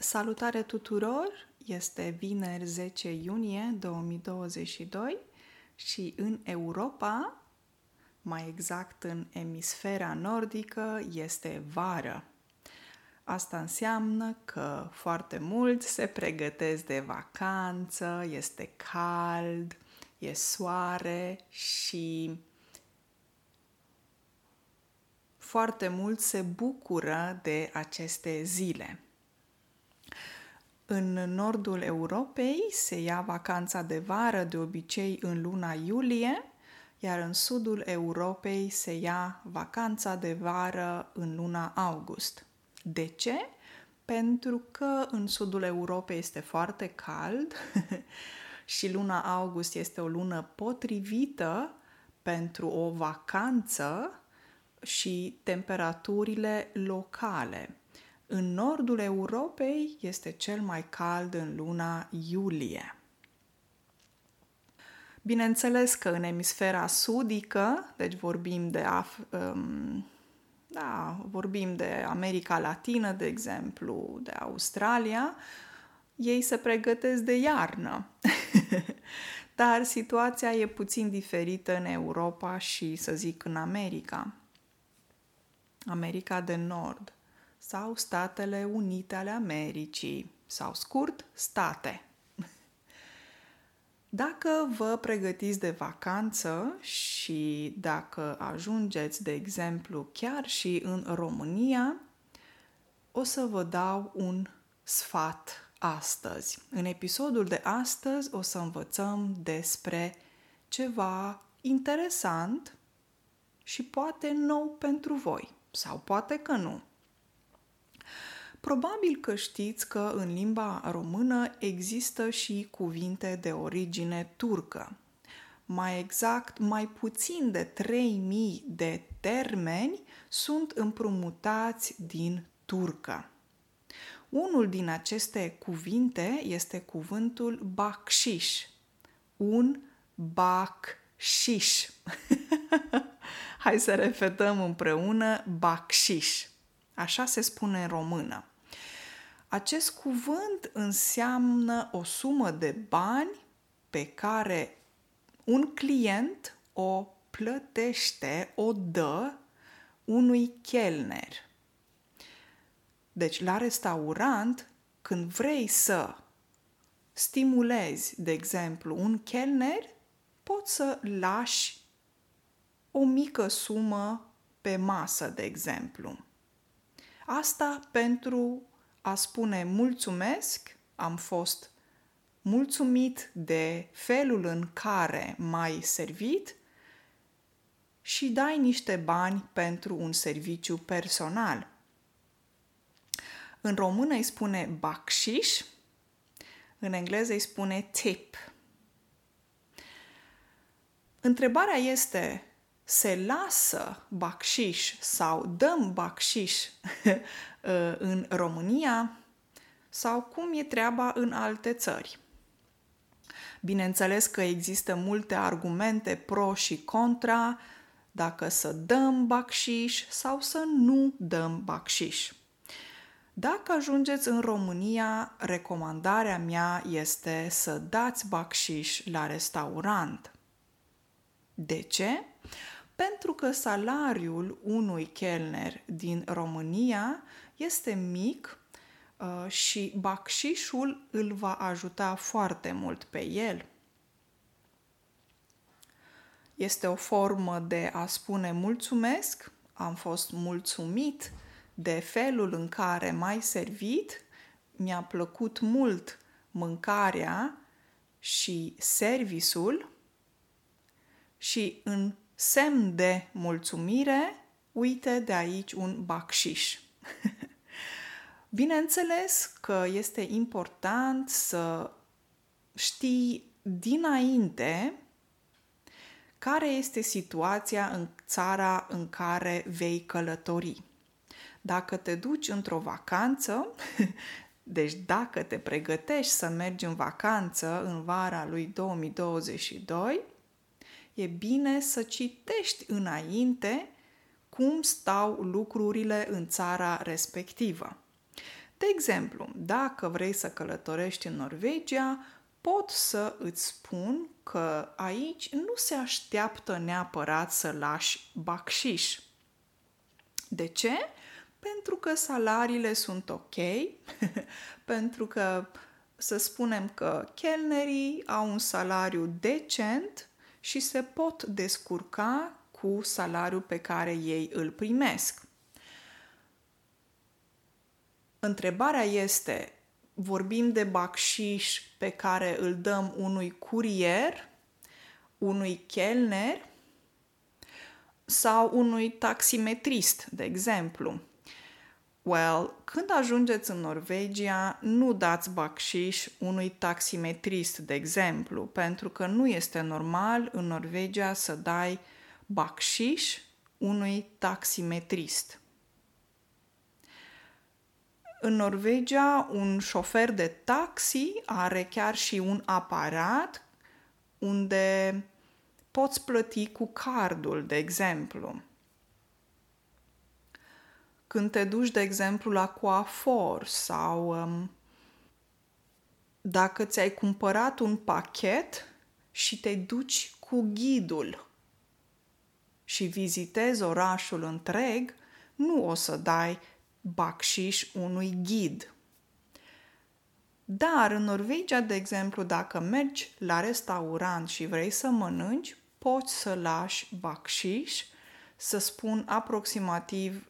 Salutare tuturor! Este vineri 10 iunie 2022 și în Europa, mai exact în emisfera nordică, este vară. Asta înseamnă că foarte mulți se pregătesc de vacanță, este cald, e soare și foarte mult se bucură de aceste zile. În nordul Europei se ia vacanța de vară de obicei în luna iulie, iar în sudul Europei se ia vacanța de vară în luna august. De ce? Pentru că în sudul Europei este foarte cald și luna august este o lună potrivită pentru o vacanță și temperaturile locale. În nordul Europei este cel mai cald în luna iulie. Bineînțeles că în emisfera sudică, deci vorbim de, Af- um, da, vorbim de America Latină, de exemplu, de Australia, ei se pregătesc de iarnă. Dar situația e puțin diferită în Europa și, să zic, în America. America de Nord sau Statele Unite ale Americii, sau scurt, state. Dacă vă pregătiți de vacanță și dacă ajungeți, de exemplu, chiar și în România, o să vă dau un sfat astăzi. În episodul de astăzi o să învățăm despre ceva interesant și poate nou pentru voi, sau poate că nu. Probabil că știți că în limba română există și cuvinte de origine turcă. Mai exact, mai puțin de 3000 de termeni sunt împrumutați din turcă. Unul din aceste cuvinte este cuvântul bakșiș. Un bakșiș. Hai să repetăm împreună bakșiș. Așa se spune în română. Acest cuvânt înseamnă o sumă de bani pe care un client o plătește, o dă unui chelner. Deci, la restaurant, când vrei să stimulezi, de exemplu, un chelner, poți să lași o mică sumă pe masă, de exemplu. Asta pentru a spune mulțumesc, am fost mulțumit de felul în care m-ai servit și dai niște bani pentru un serviciu personal. În română îi spune bakșiș, în engleză îi spune tip. Întrebarea este, se lasă bacșiș sau dăm bacșiș în România sau cum e treaba în alte țări. Bineînțeles că există multe argumente pro și contra dacă să dăm bacșiș sau să nu dăm bacșiș. Dacă ajungeți în România, recomandarea mea este să dați bacșiș la restaurant. De ce? Pentru că salariul unui chelner din România este mic uh, și bacșișul îl va ajuta foarte mult pe el. Este o formă de a spune mulțumesc, am fost mulțumit de felul în care m-ai servit, mi-a plăcut mult mâncarea și serviciul. Și în semn de mulțumire, uite de aici un bacșiș. Bineînțeles că este important să știi dinainte care este situația în țara în care vei călători. Dacă te duci într-o vacanță, deci dacă te pregătești să mergi în vacanță în vara lui 2022, e bine să citești înainte cum stau lucrurile în țara respectivă. De exemplu, dacă vrei să călătorești în Norvegia, pot să îți spun că aici nu se așteaptă neapărat să lași bacșiș. De ce? Pentru că salariile sunt ok, pentru că să spunem că chelnerii au un salariu decent și se pot descurca cu salariul pe care ei îl primesc. Întrebarea este, vorbim de bacșiș pe care îl dăm unui curier, unui chelner sau unui taximetrist, de exemplu. Well, când ajungeți în Norvegia, nu dați bacșiș unui taximetrist, de exemplu, pentru că nu este normal în Norvegia să dai bacșiș unui taximetrist. În Norvegia, un șofer de taxi are chiar și un aparat unde poți plăti cu cardul, de exemplu. Când te duci, de exemplu, la coafor sau um, dacă ți-ai cumpărat un pachet și te duci cu ghidul și vizitezi orașul întreg, nu o să dai bacșiș unui ghid. Dar în Norvegia, de exemplu, dacă mergi la restaurant și vrei să mănânci, poți să lași bacșiș, să spun aproximativ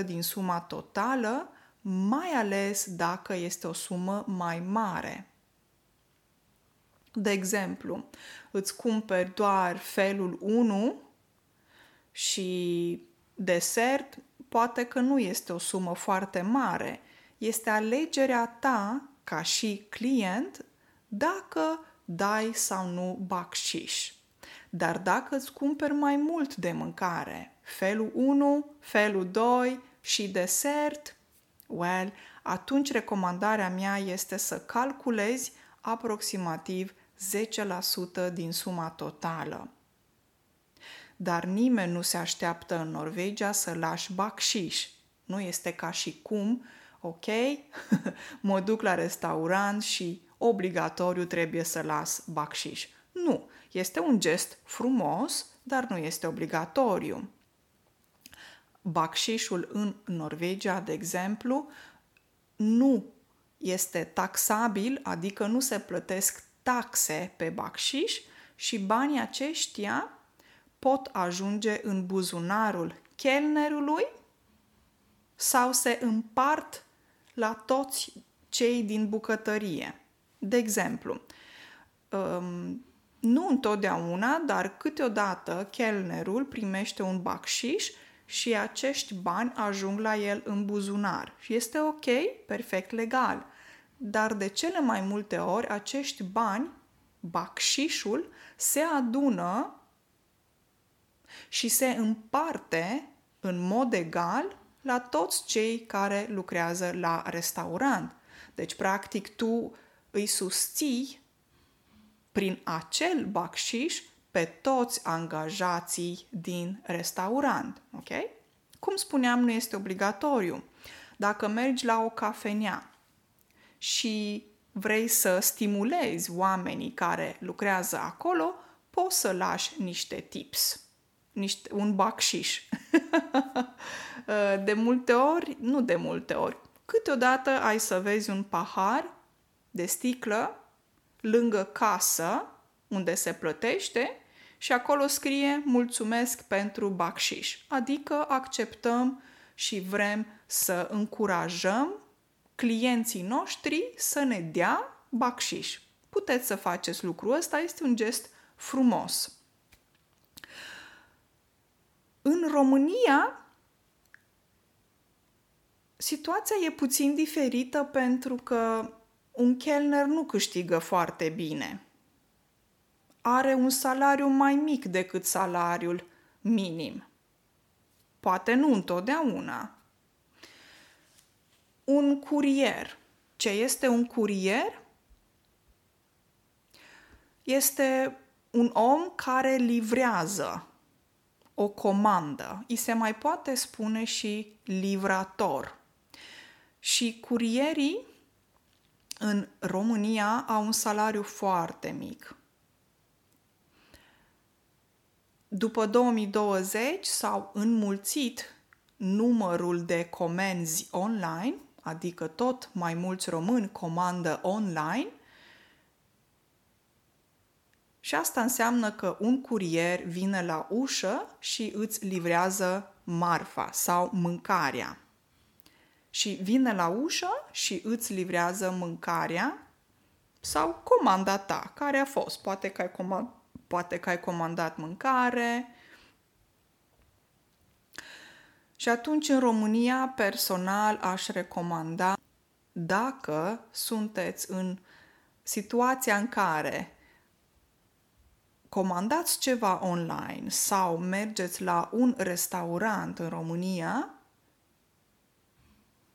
10% din suma totală, mai ales dacă este o sumă mai mare. De exemplu, îți cumperi doar felul 1 și desert poate că nu este o sumă foarte mare. Este alegerea ta ca și client dacă dai sau nu bacșiș. Dar dacă îți cumperi mai mult de mâncare, felul 1, felul 2 și desert, well, atunci recomandarea mea este să calculezi aproximativ 10% din suma totală dar nimeni nu se așteaptă în Norvegia să lași bacșiș. Nu este ca și cum, ok, mă duc la restaurant și obligatoriu trebuie să las bacșiș. Nu, este un gest frumos, dar nu este obligatoriu. Bacșișul în Norvegia, de exemplu, nu este taxabil, adică nu se plătesc taxe pe bacșiș și banii aceștia pot ajunge în buzunarul chelnerului sau se împart la toți cei din bucătărie. De exemplu, um, nu întotdeauna, dar câteodată chelnerul primește un bacșiș și acești bani ajung la el în buzunar. Și este ok, perfect legal. Dar de cele mai multe ori acești bani, bacșișul, se adună și se împarte în mod egal la toți cei care lucrează la restaurant. Deci, practic, tu îi susții prin acel bacșiș pe toți angajații din restaurant. Ok? Cum spuneam, nu este obligatoriu. Dacă mergi la o cafenea și vrei să stimulezi oamenii care lucrează acolo, poți să lași niște tips niște, un bacșiș. de multe ori, nu de multe ori, câteodată ai să vezi un pahar de sticlă lângă casă unde se plătește și acolo scrie mulțumesc pentru bacșiș. Adică acceptăm și vrem să încurajăm clienții noștri să ne dea bacșiș. Puteți să faceți lucrul ăsta, este un gest frumos. În România, situația e puțin diferită pentru că un chelner nu câștigă foarte bine. Are un salariu mai mic decât salariul minim. Poate nu întotdeauna. Un curier. Ce este un curier? Este un om care livrează o comandă. I se mai poate spune și livrator. Și curierii în România au un salariu foarte mic. După 2020 s-au înmulțit numărul de comenzi online, adică tot mai mulți români comandă online și asta înseamnă că un curier vine la ușă și îți livrează marfa sau mâncarea. Și vine la ușă și îți livrează mâncarea sau comanda ta, care a fost. Poate că ai, comand- poate că ai comandat mâncare. Și atunci în România personal aș recomanda dacă sunteți în situația în care comandați ceva online sau mergeți la un restaurant în România,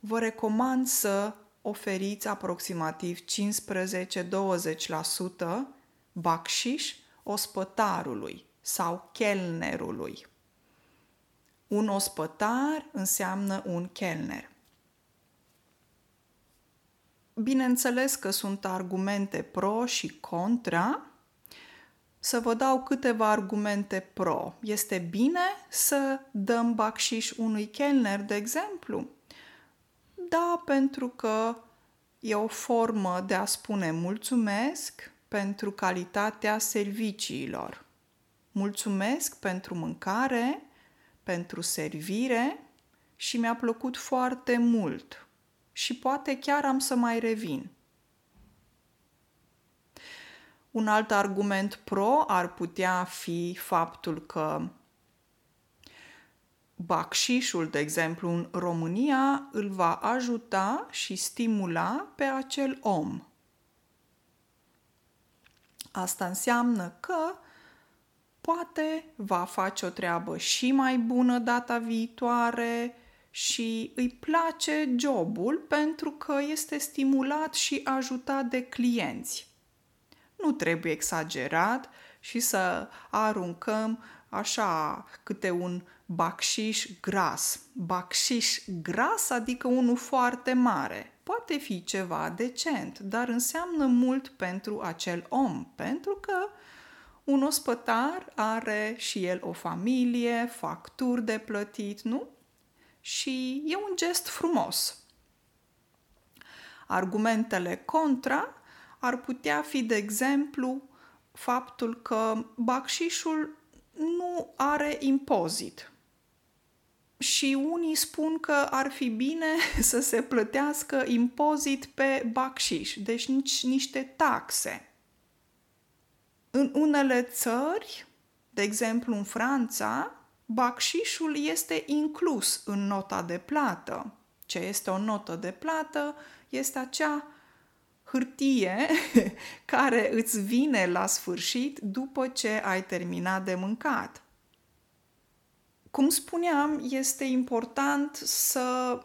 vă recomand să oferiți aproximativ 15-20% bacșiș ospătarului sau chelnerului. Un ospătar înseamnă un chelner. Bineînțeles că sunt argumente pro și contra, să vă dau câteva argumente pro. Este bine să dăm bacșiș unui chelner, de exemplu? Da, pentru că e o formă de a spune mulțumesc pentru calitatea serviciilor. Mulțumesc pentru mâncare, pentru servire și mi-a plăcut foarte mult și poate chiar am să mai revin. Un alt argument pro ar putea fi faptul că Bacșișul, de exemplu, în România îl va ajuta și stimula pe acel om. Asta înseamnă că poate va face o treabă și mai bună data viitoare și îi place jobul pentru că este stimulat și ajutat de clienți nu trebuie exagerat și să aruncăm așa câte un bacșiș gras. Bacșiș gras adică unul foarte mare. Poate fi ceva decent, dar înseamnă mult pentru acel om, pentru că un ospătar are și el o familie, facturi de plătit, nu? Și e un gest frumos. Argumentele contra ar putea fi, de exemplu, faptul că bacșișul nu are impozit. Și unii spun că ar fi bine să se plătească impozit pe bacșiș, deci nici niște taxe. În unele țări, de exemplu în Franța, bacșișul este inclus în nota de plată. Ce este o notă de plată? Este acea hârtie care îți vine la sfârșit după ce ai terminat de mâncat. Cum spuneam, este important să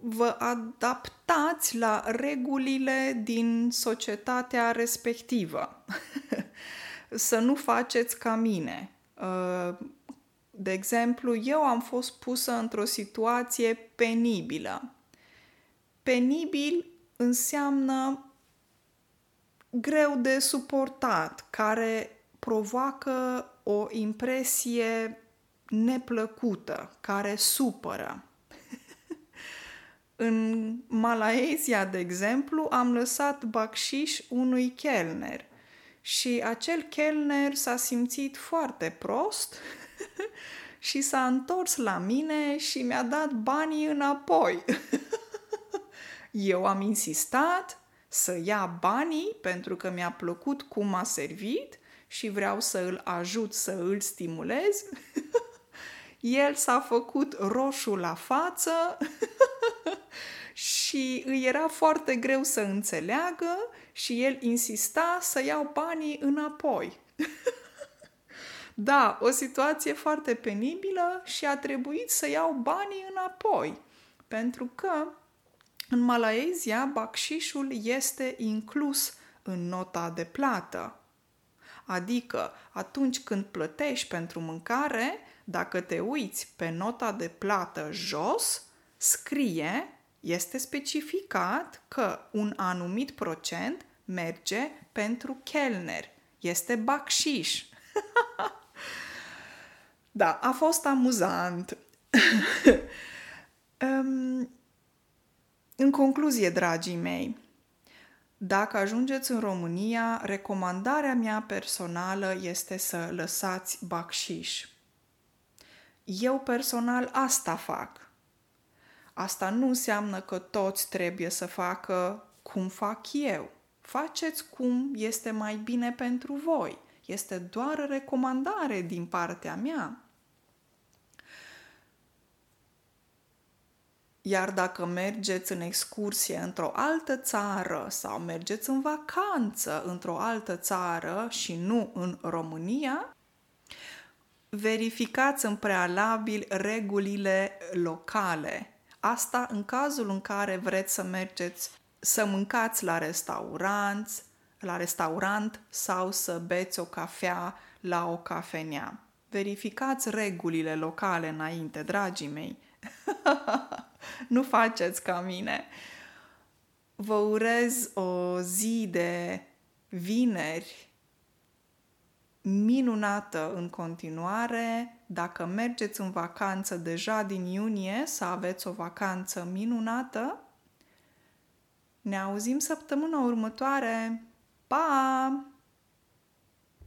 vă adaptați la regulile din societatea respectivă. să nu faceți ca mine. Uh, de exemplu, eu am fost pusă într-o situație penibilă. Penibil înseamnă greu de suportat, care provoacă o impresie neplăcută, care supără. În Malaezia, de exemplu, am lăsat bacșiș unui chelner și acel chelner s-a simțit foarte prost și s-a întors la mine și mi-a dat banii înapoi. Eu am insistat să ia banii pentru că mi-a plăcut cum a servit și vreau să îl ajut să îl stimulez. El s-a făcut roșu la față și îi era foarte greu să înțeleagă și el insista să iau banii înapoi. da, o situație foarte penibilă și a trebuit să iau banii înapoi. Pentru că în Malaezia, bacșișul este inclus în nota de plată. Adică, atunci când plătești pentru mâncare, dacă te uiți pe nota de plată jos, scrie Este specificat că un anumit procent merge pentru chelner. Este bacșiș. da, a fost amuzant. um, în concluzie, dragii mei, dacă ajungeți în România, recomandarea mea personală este să lăsați bacșiș. Eu personal asta fac. Asta nu înseamnă că toți trebuie să facă cum fac eu. Faceți cum este mai bine pentru voi. Este doar recomandare din partea mea. Iar dacă mergeți în excursie într-o altă țară sau mergeți în vacanță într-o altă țară și nu în România, verificați în prealabil regulile locale. Asta în cazul în care vreți să mergeți să mâncați la restaurant, la restaurant sau să beți o cafea la o cafenea. Verificați regulile locale înainte, dragii mei. nu faceți ca mine. Vă urez o zi de vineri minunată în continuare. Dacă mergeți în vacanță deja din iunie, să aveți o vacanță minunată. Ne auzim săptămâna următoare. Pa!